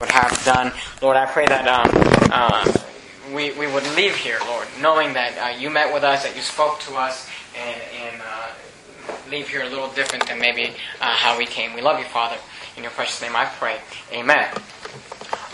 would have done. Lord, I pray that um, uh, we, we would leave here, Lord, knowing that uh, you met with us, that you spoke to us, and, and uh, leave here a little different than maybe uh, how we came. We love you, Father. In your precious name I pray. Amen.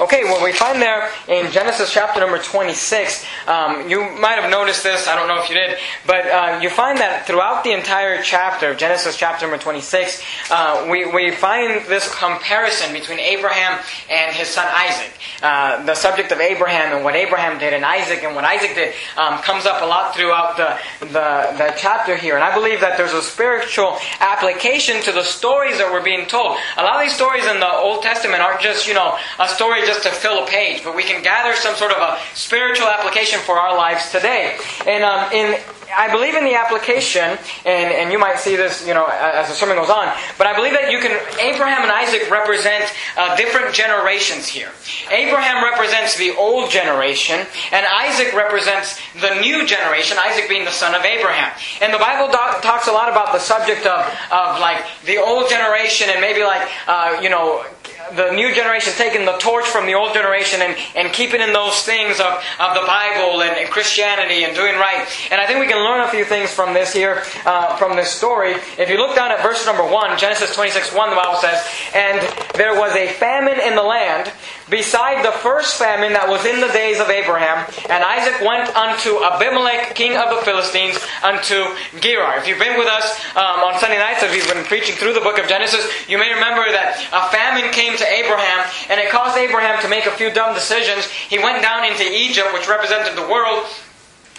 Okay, well, we find there in Genesis chapter number 26, um, you might have noticed this, I don't know if you did, but uh, you find that throughout the entire chapter of Genesis chapter number 26, uh, we, we find this comparison between Abraham and his son Isaac. Uh, the subject of Abraham and what Abraham did and Isaac and what Isaac did um, comes up a lot throughout the, the, the chapter here. And I believe that there's a spiritual application to the stories that were being told. A lot of these stories in the Old Testament aren't just, you know, a story just to fill a page, but we can gather some sort of a spiritual application for our lives today. And um, in I believe in the application, and, and you might see this, you know, as the sermon goes on, but I believe that you can, Abraham and Isaac represent uh, different generations here. Abraham represents the old generation, and Isaac represents the new generation, Isaac being the son of Abraham. And the Bible do- talks a lot about the subject of, of like the old generation and maybe like, uh, you know, the new generation taking the torch from the old generation and, and keeping in those things of, of the Bible and, and Christianity and doing right. And I think we can learn a few things from this here, uh, from this story. If you look down at verse number 1, Genesis 26 1, the Bible says, And there was a famine in the land, beside the first famine that was in the days of Abraham. And Isaac went unto Abimelech, king of the Philistines, unto Gerar. If you've been with us um, on Sunday nights, if you've been preaching through the book of Genesis, you may remember that a famine came to Abraham, and it caused Abraham to make a few dumb decisions. He went down into Egypt, which represented the world,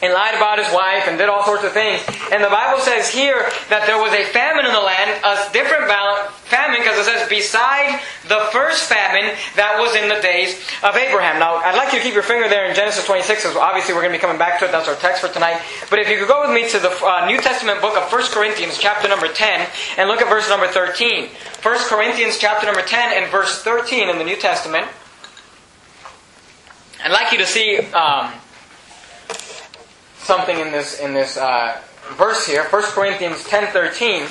and lied about his wife and did all sorts of things. And the Bible says here that there was a famine in the land, a different famine, because it says beside the first famine that was in the days of Abraham. Now, I'd like you to keep your finger there in Genesis 26, because obviously we're going to be coming back to it. That's our text for tonight. But if you could go with me to the uh, New Testament book of 1 Corinthians, chapter number 10, and look at verse number 13. 1 Corinthians, chapter number 10, and verse 13 in the New Testament. I'd like you to see. Um, something in this in this uh, verse here, 1 Corinthians 10:13.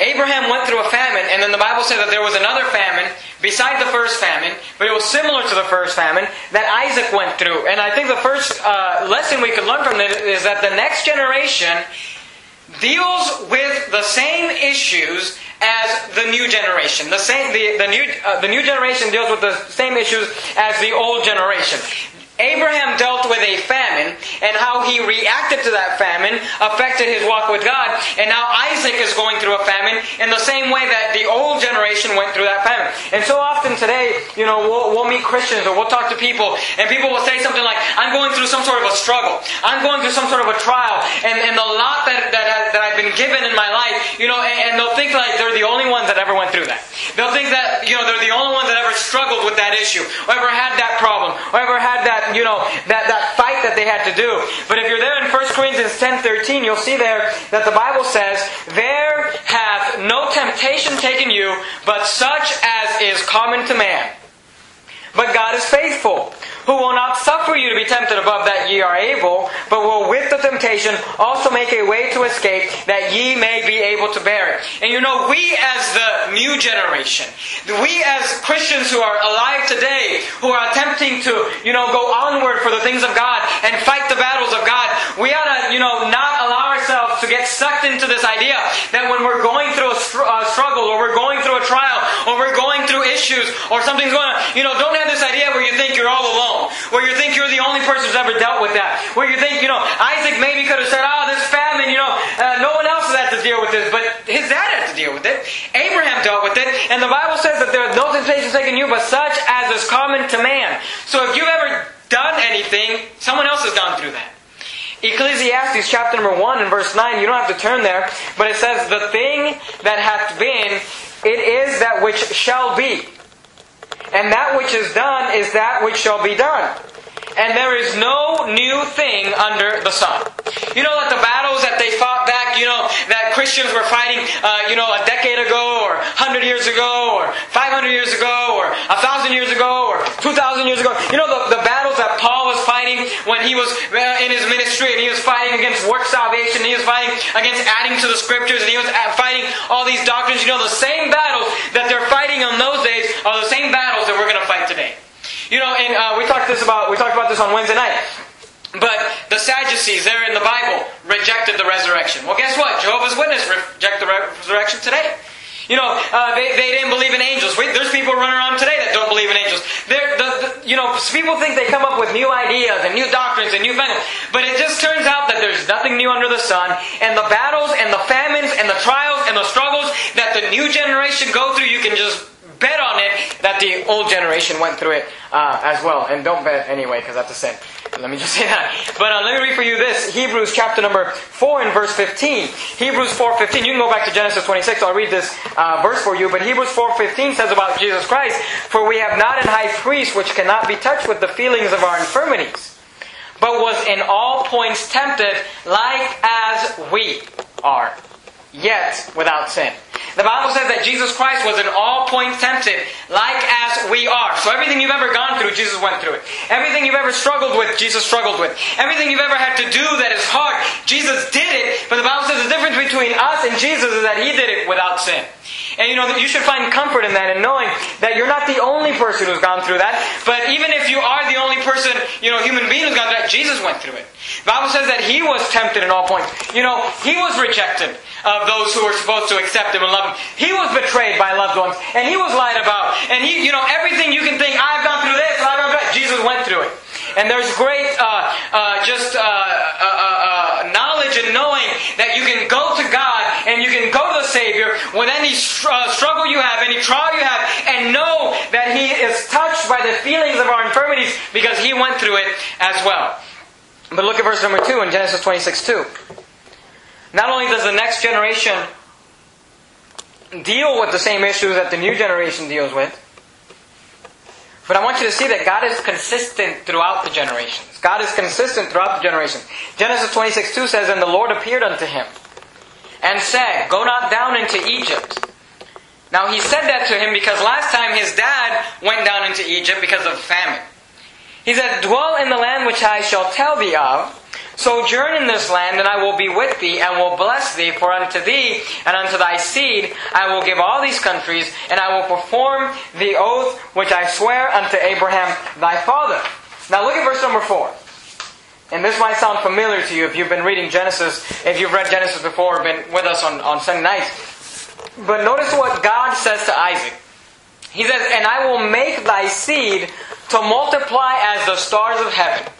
Abraham went through a famine, and then the Bible said that there was another famine beside the first famine, but it was similar to the first famine that Isaac went through. And I think the first uh, lesson we could learn from this is that the next generation deals with the same issues as the new generation. The same, the, the new, uh, the new generation deals with the same issues as the old generation. Abraham dealt with a famine, and how he reacted to that famine affected his walk with God. And now Isaac is going through a famine in the same way that the old generation went through that famine. And so often today, you know, we'll, we'll meet Christians or we'll talk to people, and people will say something like, I'm going through some sort of a struggle. I'm going through some sort of a trial. And, and the lot that, that, that I've been given in my life, you know, and, and they'll think like they're the only ones that ever went through that. They'll think that, you know, they're the only ones that ever struggled with that issue, or ever had that problem, or ever had that you know, that, that fight that they had to do. But if you're there in 1 Corinthians 10.13, you'll see there that the Bible says, There hath no temptation taken you, but such as is common to man. But God is faithful, who will not suffer you to be tempted above that ye are able, but will with the temptation also make a way to escape, that ye may be able to bear it. And you know, we as the new generation, we as Christians who are alive today, who are attempting to, you know, go onward for the things of God and fight the battles of God, we ought to, you know, not allow ourselves to get sucked into this idea that when we're going through a, struggle, or we're going through a trial, or we're going through issues, or something's going on, you know, don't have this idea where you think you're all alone, where you think you're the only person who's ever dealt with that, where you think, you know, Isaac maybe could have said, oh, this famine, you know, uh, no one else has had to deal with this, but his dad had to deal with it. Abraham dealt with it, and the Bible says that there are no temptations taken you, but such as is common to man. So if you've ever done anything, someone else has gone through that. Ecclesiastes chapter number 1 and verse 9, you don't have to turn there, but it says, The thing that hath been, it is that which shall be. And that which is done is that which shall be done. And there is no new thing under the sun. You know that the battles that they fought back, you know, that Christians were fighting, uh, you know, a decade ago, or 100 years ago, or 500 years ago, or 1,000 years ago, or 2,000 years ago. You know the, the battles that Paul was fighting when he was uh, in his ministry, and he was fighting against work salvation, and he was fighting against adding to the scriptures, and he was uh, fighting all these doctrines. You know, the same battles that they're fighting in those days are the same battles that we're going to fight today. You know, and uh, we talked this about we talked about this on Wednesday night. But the Sadducees, there in the Bible, rejected the resurrection. Well, guess what? Jehovah's Witnesses reject the resurrection today. You know, uh, they, they didn't believe in angels. We, there's people running around today that don't believe in angels. The, the, you know, people think they come up with new ideas and new doctrines and new things, but it just turns out that there's nothing new under the sun. And the battles and the famines and the trials and the struggles that the new generation go through, you can just bet on it that the old generation went through it uh, as well. And don't bet anyway, because that's a sin. Let me just say that. But uh, let me read for you this Hebrews chapter number 4 and verse 15. Hebrews 4.15. You can go back to Genesis 26. I'll read this uh, verse for you. But Hebrews 4.15 says about Jesus Christ, For we have not an high priest which cannot be touched with the feelings of our infirmities, but was in all points tempted like as we are, yet without sin. The Bible says that Jesus Christ was in all points tempted, like as we are. So everything you've ever gone through, Jesus went through it. Everything you've ever struggled with, Jesus struggled with. Everything you've ever had to do that is hard, Jesus did it. But the Bible says the difference between us and Jesus is that He did it without sin. And you know, you should find comfort in that and knowing that you're not the only person who's gone through that. But even if you are the only person, you know, human being who's gone through that, Jesus went through it. The Bible says that He was tempted in all points. You know, He was rejected of those who were supposed to accept him He was betrayed by loved ones, and he was lied about. And he, you know, everything you can think, I've gone through this, I've gone through that, Jesus went through it. And there's great, uh, uh, just uh, uh, uh, knowledge and knowing that you can go to God and you can go to the Savior with any struggle you have, any trial you have, and know that He is touched by the feelings of our infirmities because He went through it as well. But look at verse number 2 in Genesis 26 2. Not only does the next generation deal with the same issues that the new generation deals with, but I want you to see that God is consistent throughout the generations. God is consistent throughout the generations. Genesis 26 2 says, And the Lord appeared unto him and said, Go not down into Egypt. Now he said that to him because last time his dad went down into Egypt because of famine. He said, Dwell in the land which I shall tell thee of, Sojourn in this land, and I will be with thee, and will bless thee, for unto thee and unto thy seed I will give all these countries, and I will perform the oath which I swear unto Abraham thy father. Now look at verse number 4. And this might sound familiar to you if you've been reading Genesis, if you've read Genesis before, been with us on, on Sunday nights. But notice what God says to Isaac. He says, And I will make thy seed to multiply as the stars of heaven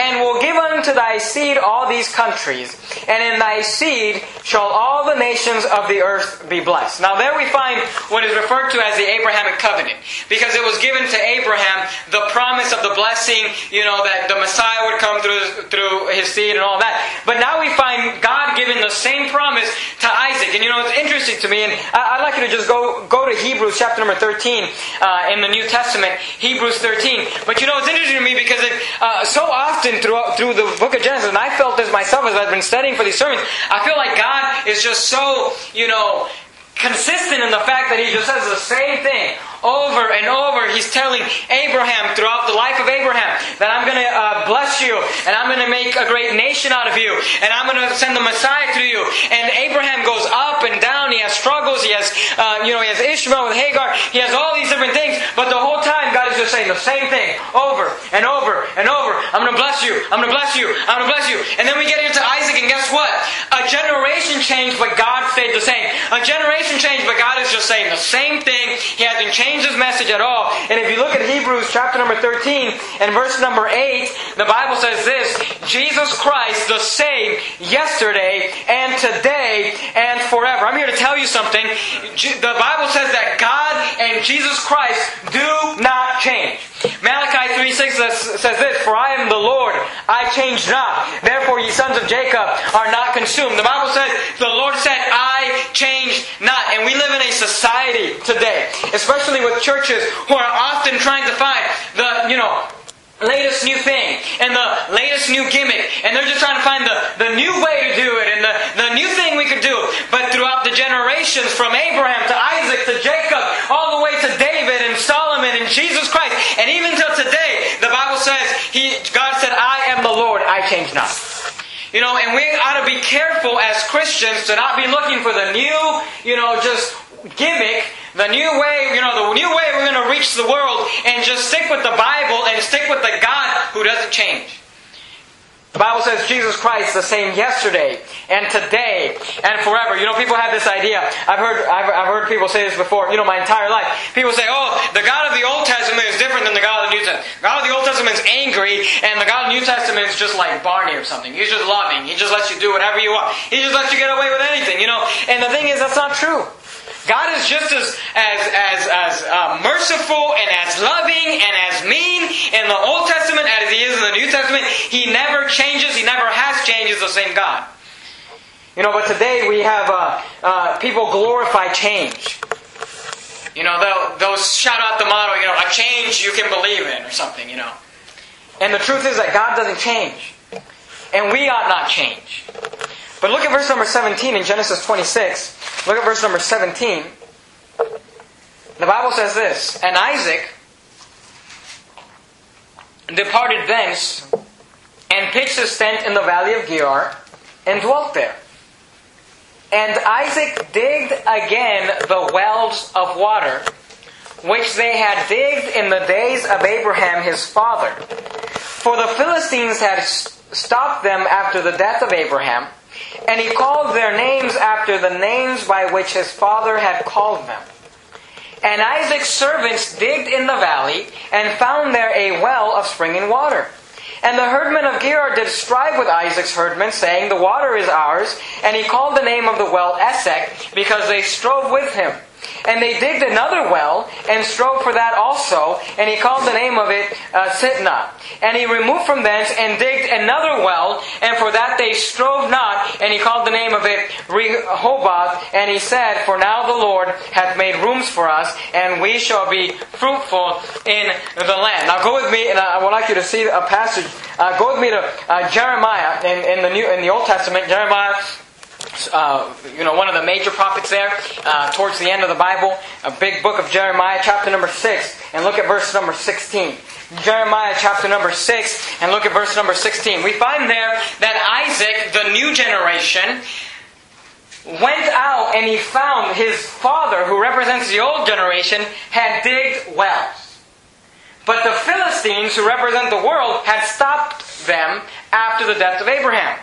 and will give unto thy seed all these countries, and in thy seed shall all the nations of the earth be blessed. Now, there we find what is referred to as the Abrahamic covenant, because it was given to Abraham the promise of the blessing, you know, that the Messiah would come through, through his seed and all that. But now we find God giving the same promise to Isaac. And you know, it's interesting to me, and I'd like you to just go, go to Hebrews chapter number 13 uh, in the New Testament, Hebrews 13. But you know, it's interesting to me because it, uh, so often often throughout through the book of Genesis, and I felt this myself as I've been studying for these sermons. I feel like God is just so, you know, consistent in the fact that He just says the same thing over and over, he's telling Abraham throughout the life of Abraham that I'm going to uh, bless you and I'm going to make a great nation out of you and I'm going to send the Messiah through you. And Abraham goes up and down. He has struggles. He has, uh, you know, he has Ishmael with Hagar. He has all these different things. But the whole saying the same thing over and over and over. I'm going to bless you. I'm going to bless you. I'm going to bless you. And then we get into Isaac, and guess what? A generation changed, but God stayed the same. A generation changed, but God is just saying the same thing. He hasn't changed his message at all. And if you look at Hebrews chapter number 13 and verse number 8, the Bible says this Jesus Christ, the same yesterday and today and forever. I'm here to tell you something. The Bible says that God and Jesus Christ do not change. Malachi 3 6 says, says this For I am the Lord, I change not. Therefore, ye sons of Jacob are not consumed. The Bible says, The Lord said, I change not. And we live in a society today, especially with churches who are often trying to find the, you know, latest new thing and the latest new gimmick and they're just trying to find the, the new way to do it and the, the new thing we could do but throughout the generations from abraham to isaac to jacob all the way to david solomon and jesus christ and even till today the bible says he god said i am the lord i change not you know and we ought to be careful as christians to not be looking for the new you know just gimmick the new way, you know, the new way we're going to reach the world and just stick with the Bible and stick with the God who doesn't change. The Bible says Jesus Christ the same yesterday and today and forever. You know, people have this idea. I've heard, I've, I've, heard people say this before, you know, my entire life. People say, oh, the God of the Old Testament is different than the God of the New Testament. The God of the Old Testament is angry and the God of the New Testament is just like Barney or something. He's just loving. He just lets you do whatever you want. He just lets you get away with anything, you know. And the thing is, that's not true. God is just as as as, as uh, merciful and as loving and as mean in the Old Testament as He is in the New Testament. He never changes. He never has changed. He's the same God. You know, but today we have uh, uh, people glorify change. You know, they'll, they'll shout out the motto, you know, a change you can believe in or something, you know. And the truth is that God doesn't change. And we ought not change. But look at verse number 17 in Genesis 26. Look at verse number 17. The Bible says this And Isaac departed thence and pitched his tent in the valley of Gerar and dwelt there. And Isaac digged again the wells of water which they had digged in the days of Abraham his father. For the Philistines had stopped them after the death of Abraham and he called their names after the names by which his father had called them. And Isaac's servants digged in the valley and found there a well of springing water. And the herdmen of Gerar did strive with Isaac's herdmen, saying, The water is ours. And he called the name of the well Esek, because they strove with him. And they digged another well and strove for that also, and he called the name of it uh, Sitnah. And he removed from thence and digged another well, and for that they strove not, and he called the name of it Rehoboth. And he said, For now the Lord hath made rooms for us, and we shall be fruitful in the land. Now go with me, and I would like you to see a passage. Uh, go with me to uh, Jeremiah in, in the New in the Old Testament, Jeremiah uh, you know, one of the major prophets there, uh, towards the end of the Bible, a big book of Jeremiah, chapter number 6, and look at verse number 16. Jeremiah chapter number 6, and look at verse number 16. We find there that Isaac, the new generation, went out and he found his father, who represents the old generation, had digged wells. But the Philistines, who represent the world, had stopped them after the death of Abraham.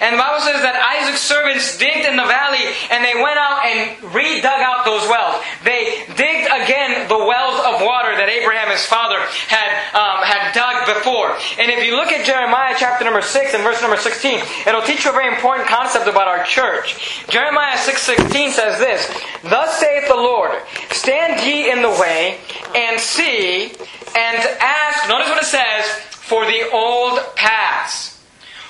And the Bible says that Isaac's servants digged in the valley and they went out and re-dug out those wells. They digged again the wells of water that Abraham, his father, had, um, had dug before. And if you look at Jeremiah chapter number 6 and verse number 16, it'll teach you a very important concept about our church. Jeremiah 6.16 says this, Thus saith the Lord, Stand ye in the way and see and ask, notice what it says, for the old paths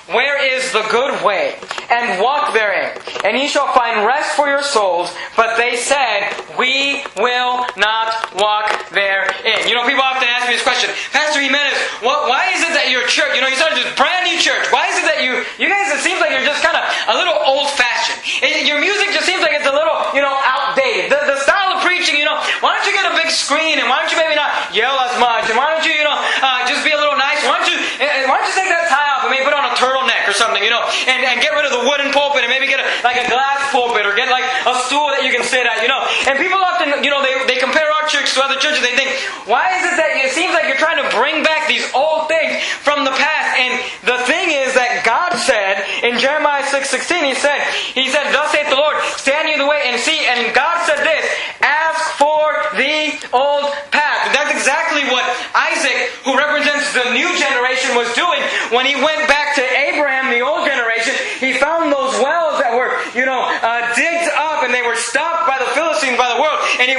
where is the good way? And walk therein. And ye shall find rest for your souls. But they said, We will not walk therein. You know, people often ask me this question Pastor Jimenez, what, why is it that your church, you know, you started this brand new church. Why is it that you, you guys, it seems like you're just kind of a little old fashioned. Your music just seems like it's a little, you know, outdated. The, the style of preaching, you know, why don't you get a big screen and why don't you maybe not yell as much? And why don't you, you know, uh, just be a little nice? Why don't you, why don't you take that tie off and maybe put on a turtle? or something, you know, and, and get rid of the pulpit and maybe get a, like a glass pulpit or get like a stool that you can sit at, you know. And people often, you know, they, they compare our church to other churches. They think, why is it that it seems like you're trying to bring back these old things from the past? And the thing is that God said in Jeremiah 6.16, He said, He said, Thus saith the Lord, stand you the way and see. And God said this, ask for the old path. That's exactly what Isaac, who represents the new generation, was doing when he went back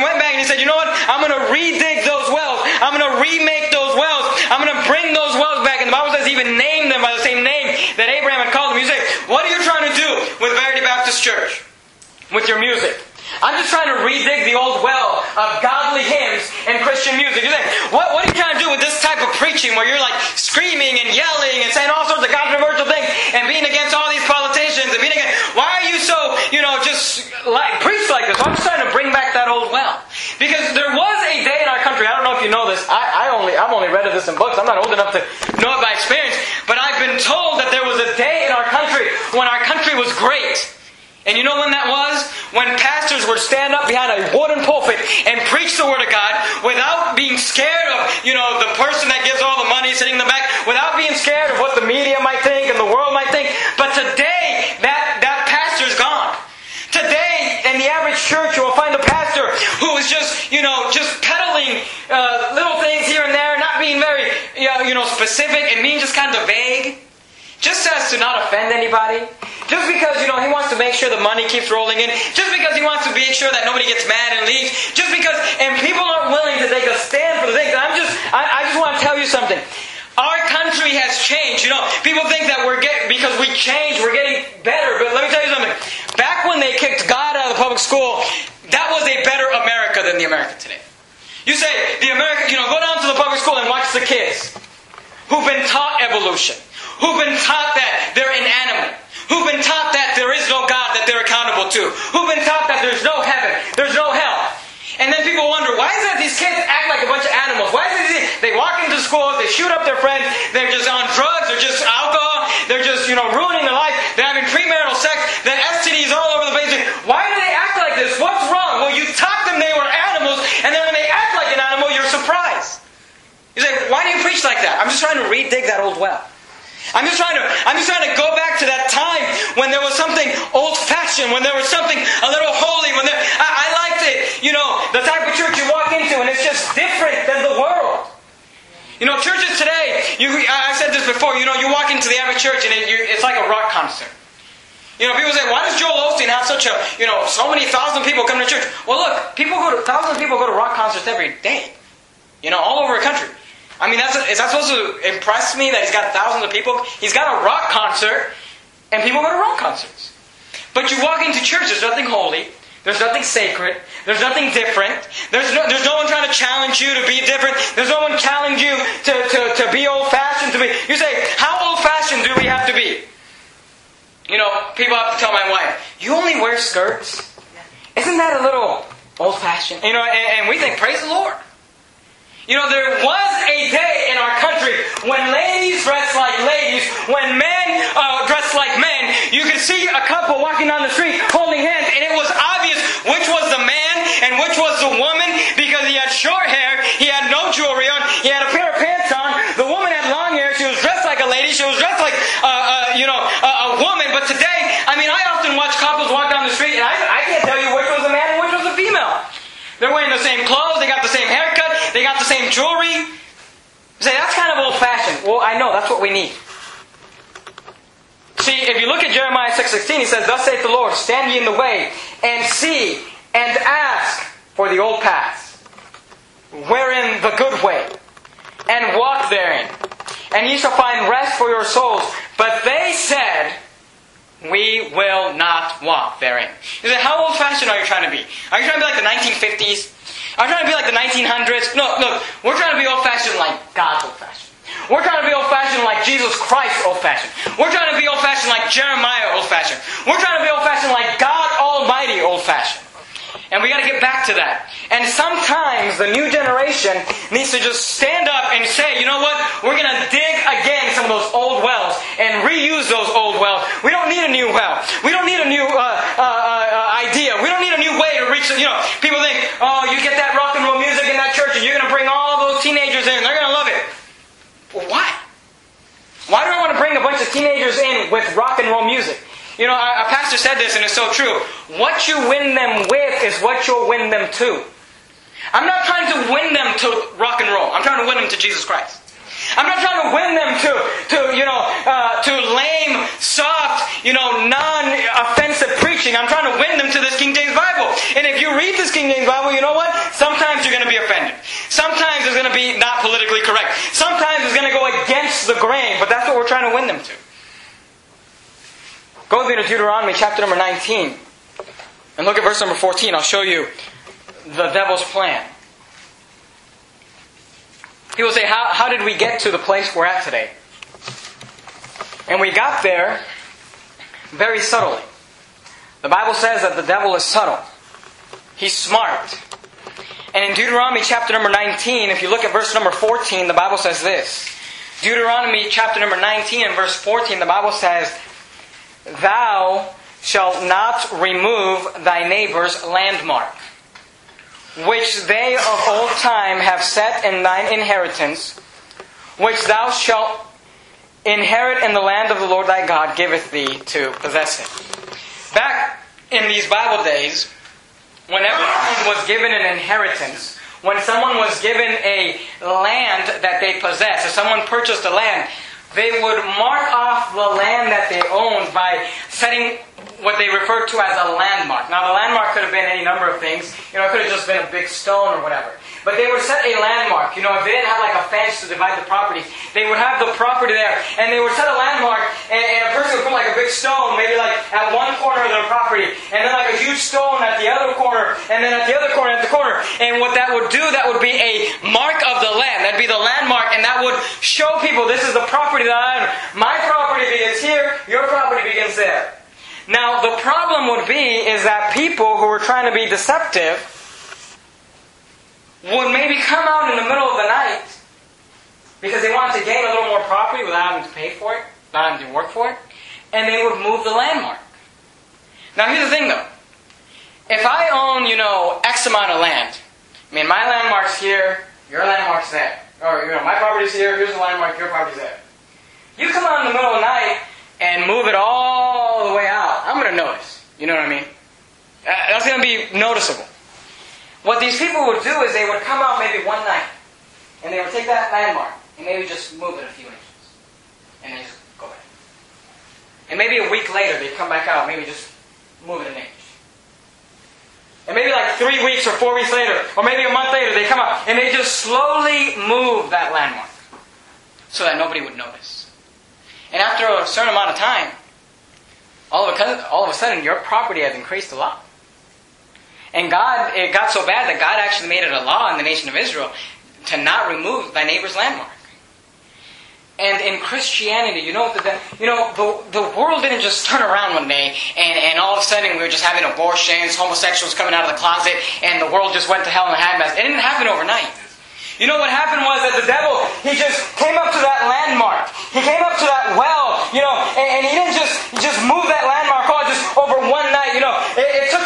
went back and he said, You know what? I'm going to redig those wells. I'm going to remake those wells. I'm going to bring those wells back. And the Bible says, he even name them by the same name that Abraham had called them. You say, What are you trying to do with Verity Baptist Church? With your music? I'm just trying to redig the old well of godly hymns and Christian music. You think, what, what are you trying to do with this type of preaching where you're like screaming and yelling and saying all sorts of God Because there was a day in our country, I don't know if you know this, I, I only, I've only read of this in books, I'm not old enough to know it by experience, but I've been told that there was a day in our country when our country was great. And you know when that was? When pastors would stand up behind a wooden pulpit and preach the Word of God without being scared of, you know, the person that gives all the money sitting in the back, without being scared of what the media might think and the world might think. But today, that, that pastor's gone. Today, in the average church, you will is just, you know, just peddling uh, little things here and there, not being very, you know, specific and being just kind of vague. Just as to not offend anybody. Just because, you know, he wants to make sure the money keeps rolling in. Just because he wants to make sure that nobody gets mad and leaves. Just because, and people aren't willing to take a stand for the things. I'm just, I, I just want to tell you something. Our country has changed. You know, people think that we're getting, because we changed, we're getting better. But let me tell you something. Back when they kicked God out of the public school, that was a better America than the America today. You say, the America, you know, go down to the public school and watch the kids who've been taught evolution who've been taught that they're inanimate, who've been taught that there is no God that they're accountable to, who've been taught that there's no heaven, there's no hell. And then people wonder, why is it these kids act like a bunch of animals? Why is it they walk into school, they shoot up their friends, they're just on drugs, they're just alcohol, they're just, you know, ruining their life, they're having premarital sex, then STDs all over the place. Why do they act like this? What's wrong? Well, you taught them they were animals, and then when they act like an animal, you're surprised. You like, why do you preach like that? I'm just trying to redig that old well. I'm just trying to I'm just trying to go back to that time when there was something old fashioned, when there was something a little holy, when there I, I liked it, you know, the type of church you walk into and it's just different than the world. You know, churches today, you, I said this before, you know, you walk into the average church and it, you, it's like a rock concert. You know, people say, why does Joel Osteen have such a, you know, so many thousand people come to church? Well, look, people go to, thousands of people go to rock concerts every day. You know, all over the country. I mean, that's, is that supposed to impress me that he's got thousands of people? He's got a rock concert, and people go to rock concerts. But you walk into church, there's nothing holy. There's nothing sacred. There's nothing different. There's no, there's no one trying to challenge you to be different. There's no one challenging you to, to, to be old fashioned. To be, you say, how old fashioned do we have to be? You know, people have to tell my wife, you only wear skirts? Isn't that a little old fashioned? You know, and, and we think, praise the Lord. You know, there was a day in our country when ladies dressed like ladies, when men uh, dressed like men. You could see a couple walking down the street holding hands, and it was obvious which was the man and which was the woman because he had short hair, he had no jewelry on, he had a pair of pants on. The woman had long hair, she was dressed like a lady, she was dressed like, uh, uh, you know, a, woman. But today, I mean, I often watch couples walk down the street, and I, I can't tell you which was a man and which was a female. They're wearing the same clothes, they got the same haircut, they got the same jewelry. You say, that's kind of old fashioned. Well, I know, that's what we need. See, if you look at Jeremiah 6.16, he says, Thus saith the Lord, stand ye in the way, and see, and ask for the old paths, wherein the good way, and walk therein, and ye shall find rest for your souls. But they said, we will not walk therein. You say, how old fashioned are you trying to be? Are you trying to be like the 1950s? I'm trying to be like the 1900s. No, look, we're trying to be old fashioned like God's old fashioned. We're trying to be old fashioned like Jesus Christ old fashioned. We're trying to be old fashioned like Jeremiah old fashioned. We're trying to be old fashioned like God Almighty old fashioned. And we got to get back to that. And sometimes the new generation needs to just stand up and say, you know what? We're going to dig again some of those old wells and reuse those old wells. We don't need a new well. We don't need a new uh, uh, uh, idea. We don't need way to reach. You know, people think, oh, you get that rock and roll music in that church, and you're going to bring all those teenagers in. They're going to love it. Well, why? Why do I want to bring a bunch of teenagers in with rock and roll music? You know, a pastor said this, and it's so true. What you win them with is what you'll win them to. I'm not trying to win them to rock and roll. I'm trying to win them to Jesus Christ. I'm not trying to win them to, to you know, uh, to lame, soft, you know, non-offensive preaching. I'm trying to win them to this. And if you read this King James Bible, you know what? Sometimes you're going to be offended. Sometimes it's going to be not politically correct. Sometimes it's going to go against the grain. But that's what we're trying to win them to. Go with me to Deuteronomy chapter number 19. And look at verse number 14. I'll show you the devil's plan. He will say, how, how did we get to the place we're at today? And we got there very subtly. The Bible says that the devil is subtle. He's smart. And in Deuteronomy chapter number 19, if you look at verse number 14, the Bible says this. Deuteronomy chapter number 19 and verse 14, the Bible says, Thou shalt not remove thy neighbor's landmark, which they of old time have set in thine inheritance, which thou shalt inherit in the land of the Lord thy God giveth thee to possess it. Back in these Bible days, whenever someone was given an inheritance, when someone was given a land that they possessed, if someone purchased a land, they would mark off the land that they owned by setting what they referred to as a landmark. Now, the landmark could have been any number of things. You know, it could have just been a big stone or whatever. But they would set a landmark. You know, if they didn't have like a fence to divide the property, they would have the property there. And they would set a landmark, and, and a person would put like a big stone, maybe like at one corner of their property, and then like a huge stone at the other corner, and then at the other corner, at the corner. And what that would do, that would be a mark of the land. That'd be the landmark, and that would show people this is the property that I own. My property begins here, your property begins there. Now, the problem would be is that people who were trying to be deceptive would maybe come out in the middle of the night because they wanted to gain a little more property without having to pay for it, not having to work for it, and they would move the landmark. Now, here's the thing though. If I own, you know, X amount of land, I mean, my landmark's here, your landmark's there. Or, you know, my property's here, here's the landmark, your property's there. You come out in the middle of the night and move it all the way out, I'm to notice. You know what I mean? That's to be noticeable. What these people would do is they would come out maybe one night, and they would take that landmark, and maybe just move it a few inches. And they just go back. And maybe a week later, they'd come back out, maybe just move it an inch. And maybe like three weeks or four weeks later, or maybe a month later, they come out, and they just slowly move that landmark so that nobody would notice. And after a certain amount of time, all of a, all of a sudden, your property has increased a lot. And God, it got so bad that God actually made it a law in the nation of Israel to not remove thy neighbor's landmark. And in Christianity, you know, the, you know, the, the world didn't just turn around one day and, and all of a sudden we were just having abortions, homosexuals coming out of the closet, and the world just went to hell in a handbasket. It didn't happen overnight. You know what happened was that the devil, he just came up to that landmark. He came up to that well, you know, and, and he didn't just just move that landmark all just over one night. You know, it, it took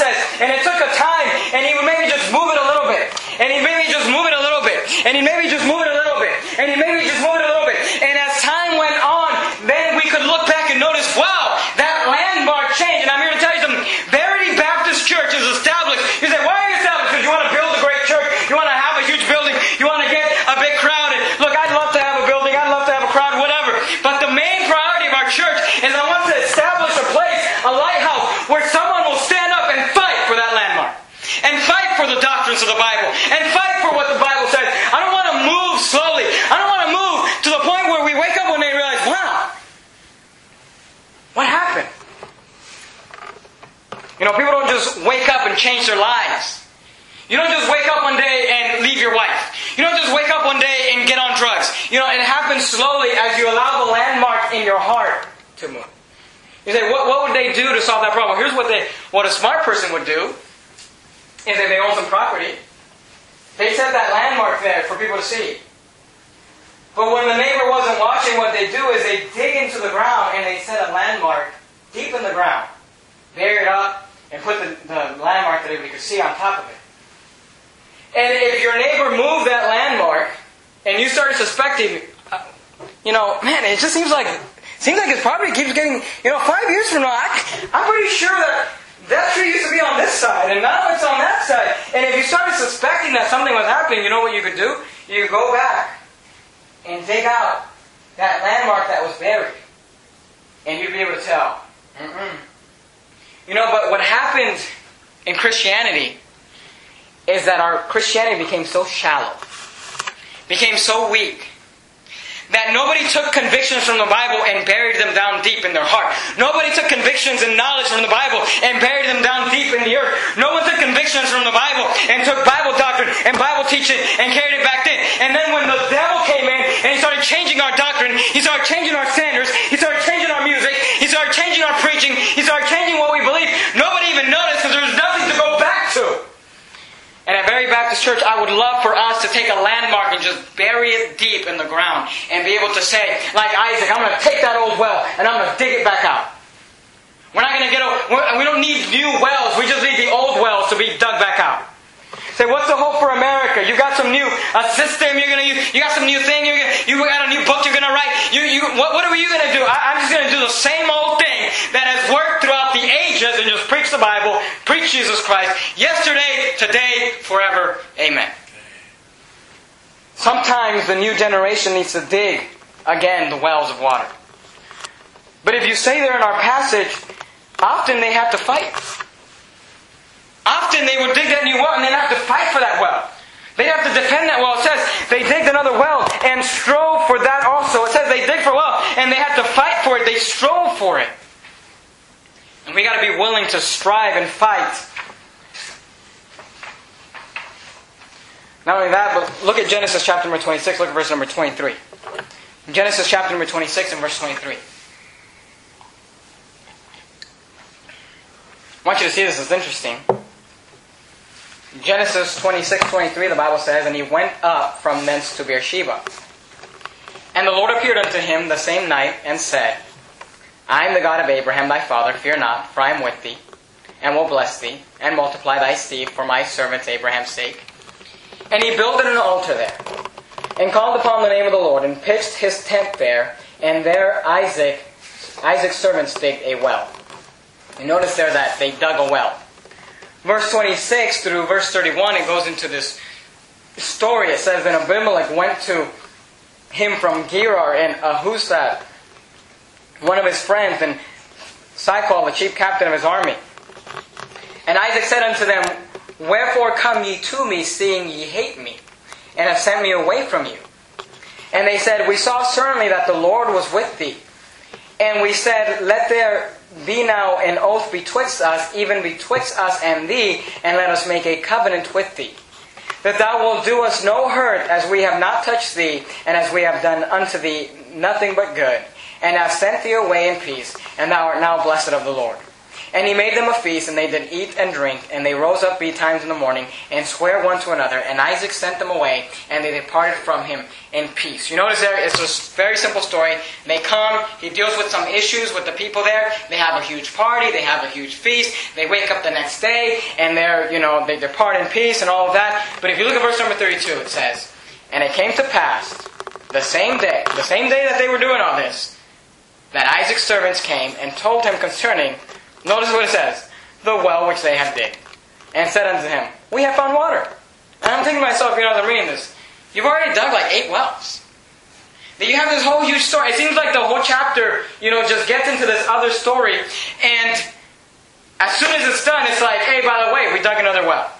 process. And it took a time, and he would maybe just move it a little bit, and he maybe just move it a little bit, and he maybe just move it a little bit, and he maybe just move it a little bit. And as time went on, then we could look back and notice, wow, that landmark changed. And I'm here to tell you something. Verity Baptist Church is established. You say, why are you established? Because you want to build a great church. You want to have a huge building. You want to get a big crowd. And look, I'd love to have a building. I'd love to have a crowd, whatever. But the main priority of our church is I want to establish a place, a lighthouse, where someone will stand up and fight for that landmark. And fight for the doctrines of the Bible. And fight for what the Bible says. I don't want to move slowly. I don't want to move to the point where we wake up one day and realize, wow, what happened? You know, people don't just wake up and change their lives. You don't just wake up one day and leave your wife. You don't just wake up one day and get on drugs. You know, it happens slowly as you allow the landmark in your heart to move. You say, what, what would they do to solve that problem? Here's what they, what a smart person would do is if they own some property, they set that landmark there for people to see. But when the neighbor wasn't watching, what they do is they dig into the ground and they set a landmark deep in the ground, bury it up, and put the, the landmark that everybody could see on top of it. And if your neighbor moved that landmark, and you started suspecting, uh, you know, man, it just seems like seems like his property keeps getting, you know, five years from now, I, I'm pretty sure that that tree used to be on this side, and now it's on that side. And if you started suspecting that something was happening, you know what you could do? You could go back and dig out that landmark that was buried, and you'd be able to tell. Mm-mm. You know, but what happened in Christianity is that our Christianity became so shallow, became so weak, that nobody took convictions from the Bible and buried them down deep in their heart. Nobody took convictions and knowledge from the Bible and buried them down deep in the earth. No one took convictions from the Bible and took Bible doctrine and Bible teaching and carried it back in. And then when the devil came in and he started changing our doctrine, he started changing our standards, he started changing our music, he started changing our preaching, he started changing what we believe, nobody even noticed because there was nothing to go back to. And at Verity Baptist Church, I would love for us to take a landmark and just bury it deep in the ground and be able to say, like Isaac, I'm going to take that old well and I'm going to dig it back out. We're not going to get, a, we don't need new wells. We just need the old wells to be dug back out. Say, what's the hope for America? You got some new a system you're gonna use. You got some new thing. You're gonna, you got a new book you're gonna write. You, you, what, what are you gonna do? I, I'm just gonna do the same old thing that has worked throughout the ages and just preach the Bible, preach Jesus Christ, yesterday, today, forever. Amen. Sometimes the new generation needs to dig again the wells of water. But if you say there in our passage, often they have to fight. Often they would dig that new well and they'd have to fight for that well. They'd have to defend that well. It says they digged another well and strove for that also. It says they dig for well and they had to fight for it. They strove for it. And we got to be willing to strive and fight. Not only that, but look at Genesis chapter number 26. Look at verse number 23. Genesis chapter number 26 and verse 23. I want you to see this. It's interesting. Genesis 26, 23, the Bible says, And he went up from thence to Beersheba. And the Lord appeared unto him the same night, and said, I am the God of Abraham thy father, fear not, for I am with thee, and will bless thee, and multiply thy seed for my servant Abraham's sake. And he builded an altar there, and called upon the name of the Lord, and pitched his tent there, and there Isaac, Isaac's servants digged a well. You notice there that they dug a well verse 26 through verse 31, it goes into this story. It says, that Abimelech went to him from Gerar and Ahuzzath, one of his friends, and Phicol, the chief captain of his army. And Isaac said unto them, Wherefore come ye to me, seeing ye hate me, and have sent me away from you? And they said, We saw certainly that the Lord was with thee. And we said, Let there be now an oath betwixt us, even betwixt us and thee, and let us make a covenant with thee. That thou wilt do us no hurt, as we have not touched thee, and as we have done unto thee nothing but good, and have sent thee away in peace, and thou art now blessed of the Lord. And he made them a feast, and they did eat and drink, and they rose up betimes in the morning, and sware one to another. And Isaac sent them away, and they departed from him in peace. You notice there, it's a very simple story. They come, he deals with some issues with the people there. They have a huge party, they have a huge feast. They wake up the next day, and they're, you know, they depart in peace and all of that. But if you look at verse number 32, it says, And it came to pass, the same day, the same day that they were doing all this, that Isaac's servants came and told him concerning Notice what it says the well which they have digged, and said unto him, We have found water. And I'm thinking to myself, you know, as I'm reading this, you've already dug like eight wells. That you have this whole huge story. It seems like the whole chapter, you know, just gets into this other story, and as soon as it's done, it's like, hey, by the way, we dug another well.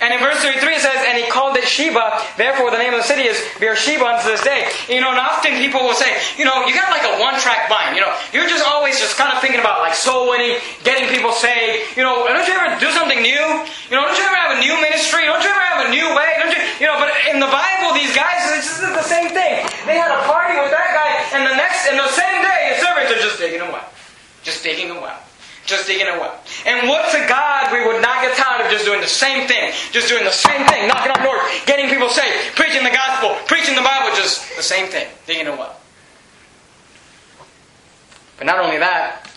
And in verse 33 it says, And he called it Shebah, therefore the name of the city is Beersheba unto this day. You know, and often people will say, you know, you got like a one-track mind. You know, you're just always just kind of thinking about like soul winning, getting people saved. You know, don't you ever do something new? You know, don't you ever have a new ministry? Don't you ever have a new way? Don't you, you know, but in the Bible, these guys, it's just the same thing. They had a party with that guy, and the next, and the same day, the servants are just digging a well. Just digging a well just digging a well. And what to God we would not get tired of just doing the same thing, just doing the same thing, knocking on doors, getting people saved, preaching the gospel, preaching the Bible, just the same thing, digging a well. But not only that,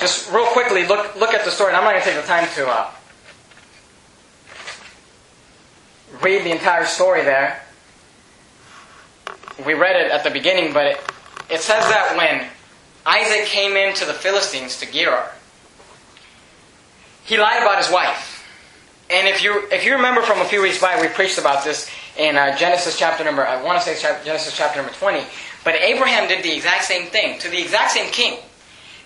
just real quickly look look at the story. And I'm not going to take the time to uh, read the entire story there. We read it at the beginning, but it, it says that when Isaac came into the Philistines to Gerar, he lied about his wife. And if you if you remember from a few weeks back, we preached about this in uh, Genesis chapter number I want to say Genesis chapter number twenty. But Abraham did the exact same thing to the exact same king.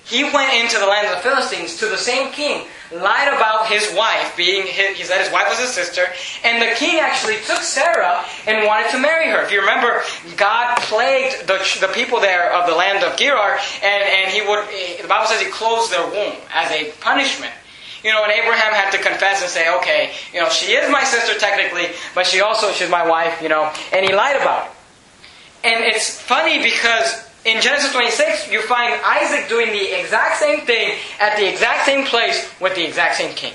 He went into the land of the Philistines to the same king, lied about his wife being his, he said his wife was his sister, and the king actually took Sarah and wanted to marry her. If you remember, God plagued the, the people there of the land of Gerar, and, and he would the Bible says he closed their womb as a punishment. You know, and Abraham had to confess and say, okay, you know, she is my sister technically, but she also, she's my wife, you know, and he lied about it. And it's funny because in Genesis 26, you find Isaac doing the exact same thing at the exact same place with the exact same king.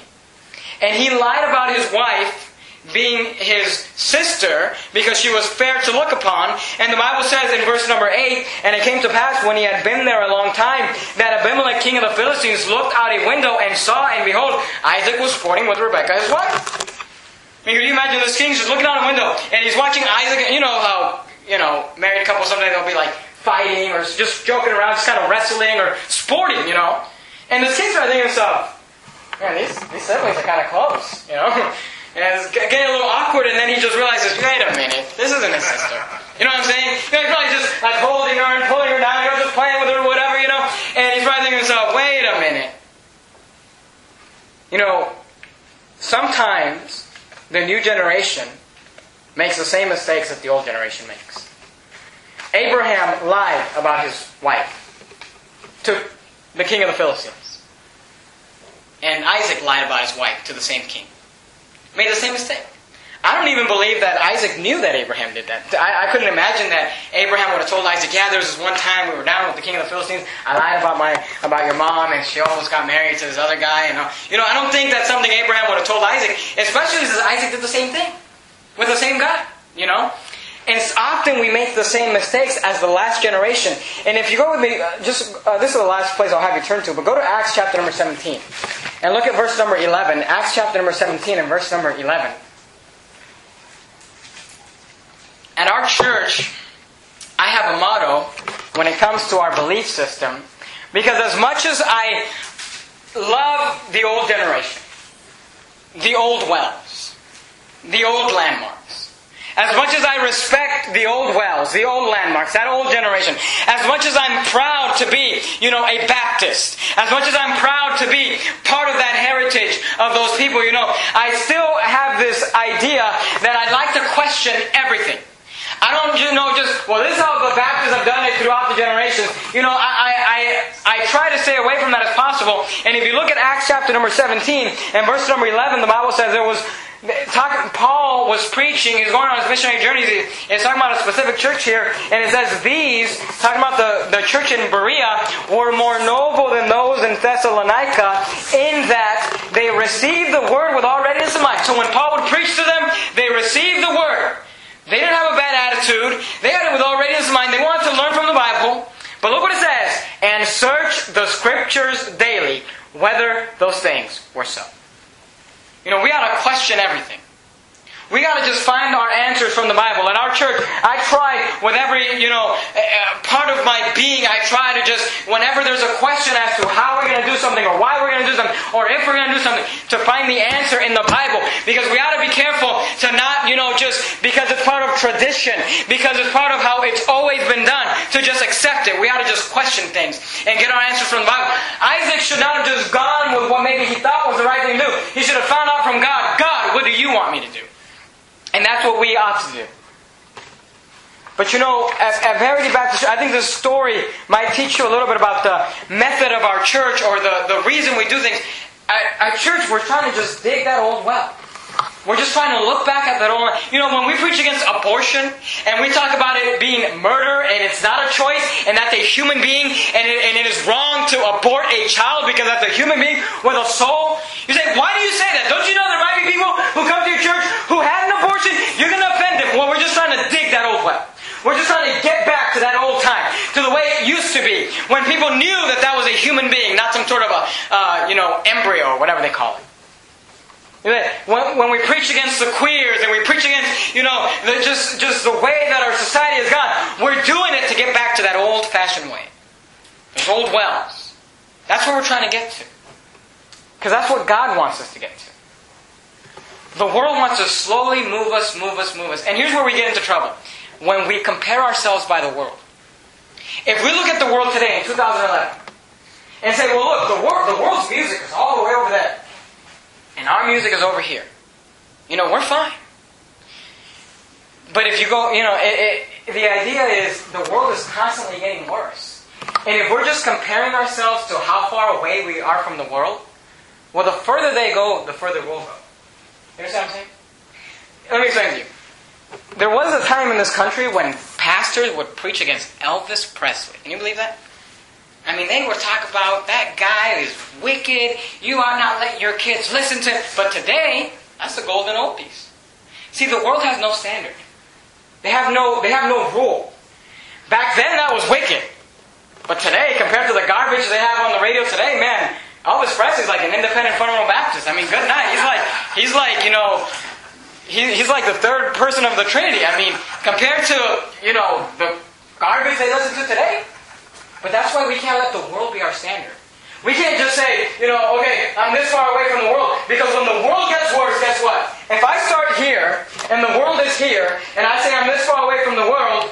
And he lied about his wife being his sister because she was fair to look upon. And the Bible says in verse number 8, And it came to pass when he had been there a long time that Abimelech, king of the Philistines, looked out a window and saw, and behold, Isaac was sporting with Rebekah, his wife. I mean, can you imagine this king just looking out a window and he's watching Isaac? You know how, you know, married couple sometimes they'll be like fighting or just joking around, just kind of wrestling or sporting, you know? And this king's right thinking to himself, man, these, these siblings are kind of close, you know? And it's getting a little awkward, and then he just realizes, wait a minute, this isn't his sister. You know what I'm saying? You know, he's probably just like holding her and pulling her down, or just playing with her or whatever, you know? And he's probably thinking to himself, wait a minute. You know, sometimes the new generation makes the same mistakes that the old generation makes. Abraham lied about his wife to the king of the Philistines. And Isaac lied about his wife to the same king made the same mistake. I don't even believe that Isaac knew that Abraham did that. I, I, couldn't imagine that Abraham would have told Isaac, "Yeah, there was this one time we were down with the king of the Philistines. I lied about my about your mom, and she almost got married to this other guy." And you know, I don't think that's something Abraham would have told Isaac, especially since Isaac did the same thing with the same guy. You know, and often we make the same mistakes as the last generation. And if you go with me, uh, just uh, this is the last place I'll have you turn to, but go to Acts chapter number 17. And look at verse number 11. Acts chapter number 17 and verse number 11. At our church, I have a motto when it comes to our belief system because as much as I love the old generation, the old wells, the old landmarks, as much as I respect the old wells, the old landmarks, that old generation, as much as I'm proud to be, you know, a Baptist, as much as I'm proud to be part of that heritage of those people, you know, I still have this idea that I'd like to question everything. I don't you know just well this is how the Baptists have done it throughout the generations. You know, I, I, I, try to stay away from that as possible. And if you look at Acts chapter number 17 and verse number 11, the Bible says there was Talk, Paul was preaching, he's going on his missionary journeys, he's talking about a specific church here, and it says these, talking about the, the church in Berea, were more noble than those in Thessalonica in that they received the word with all readiness of mind. So when Paul would preach to them, they received the word. They didn't have a bad attitude, they had it with all readiness of mind, they wanted to learn from the Bible. But look what it says, and search the scriptures daily, whether those things were so. You know, we ought to question everything. We got to just find our answers from the Bible. In our church, I try with every, you know, uh, part of my being, I try to just, whenever there's a question as to how we're going to do something or why we're going to do something or if we're going to do something, to find the answer in the Bible. Because we ought to be careful to not, you know, just because it's part of tradition, because it's part of how it's always been done, to just accept it. We ought to just question things and get our answers from the Bible. Isaac should not have just gone with what maybe he thought was the right thing to do. He should have found out from God, God, what do you want me to do? And that's what we ought to do. But you know, at, at Verity Baptist, I think this story might teach you a little bit about the method of our church or the, the reason we do things. At, at church, we're trying to just dig that old well. We're just trying to look back at that old. You know, when we preach against abortion and we talk about it being murder and it's not a choice and that's a human being and it, and it is wrong to abort a child because that's a human being with a soul, you say, why do you say that? Don't you know there might be people who come to your church who had an abortion? You're going to offend them. Well, we're just trying to dig that old well. We're just trying to get back to that old time, to the way it used to be, when people knew that that was a human being, not some sort of a, uh, you know, embryo or whatever they call it. When, when we preach against the queers and we preach against, you know, the, just, just the way that our society has gone, we're doing it to get back to that old fashioned way. Those old wells. That's what we're trying to get to. Because that's what God wants us to get to. The world wants to slowly move us, move us, move us. And here's where we get into trouble. When we compare ourselves by the world. If we look at the world today in 2011 and say, well, look, the, world, the world's music is all the way over there and our music is over here. You know, we're fine. But if you go, you know, it, it, the idea is the world is constantly getting worse. And if we're just comparing ourselves to how far away we are from the world, well, the further they go, the further we'll go. You understand what I'm saying? Let me explain to you. There was a time in this country when pastors would preach against Elvis Presley. Can you believe that? I mean, they would talk about that guy is wicked. You are not letting your kids listen to. But today, that's the golden oldies. See, the world has no standard. They have no, they have no rule. Back then, that was wicked. But today, compared to the garbage they have on the radio today, man, Elvis Presley's like an independent fundamental Baptist. I mean, good night. He's like, he's like, you know, he, he's like the third person of the Trinity. I mean, compared to, you know, the garbage they listen to today. But that's why we can't let the world be our standard. We can't just say, you know, okay, I'm this far away from the world. Because when the world gets worse, guess what? If I start here, and the world is here, and I say I'm this far away from the world,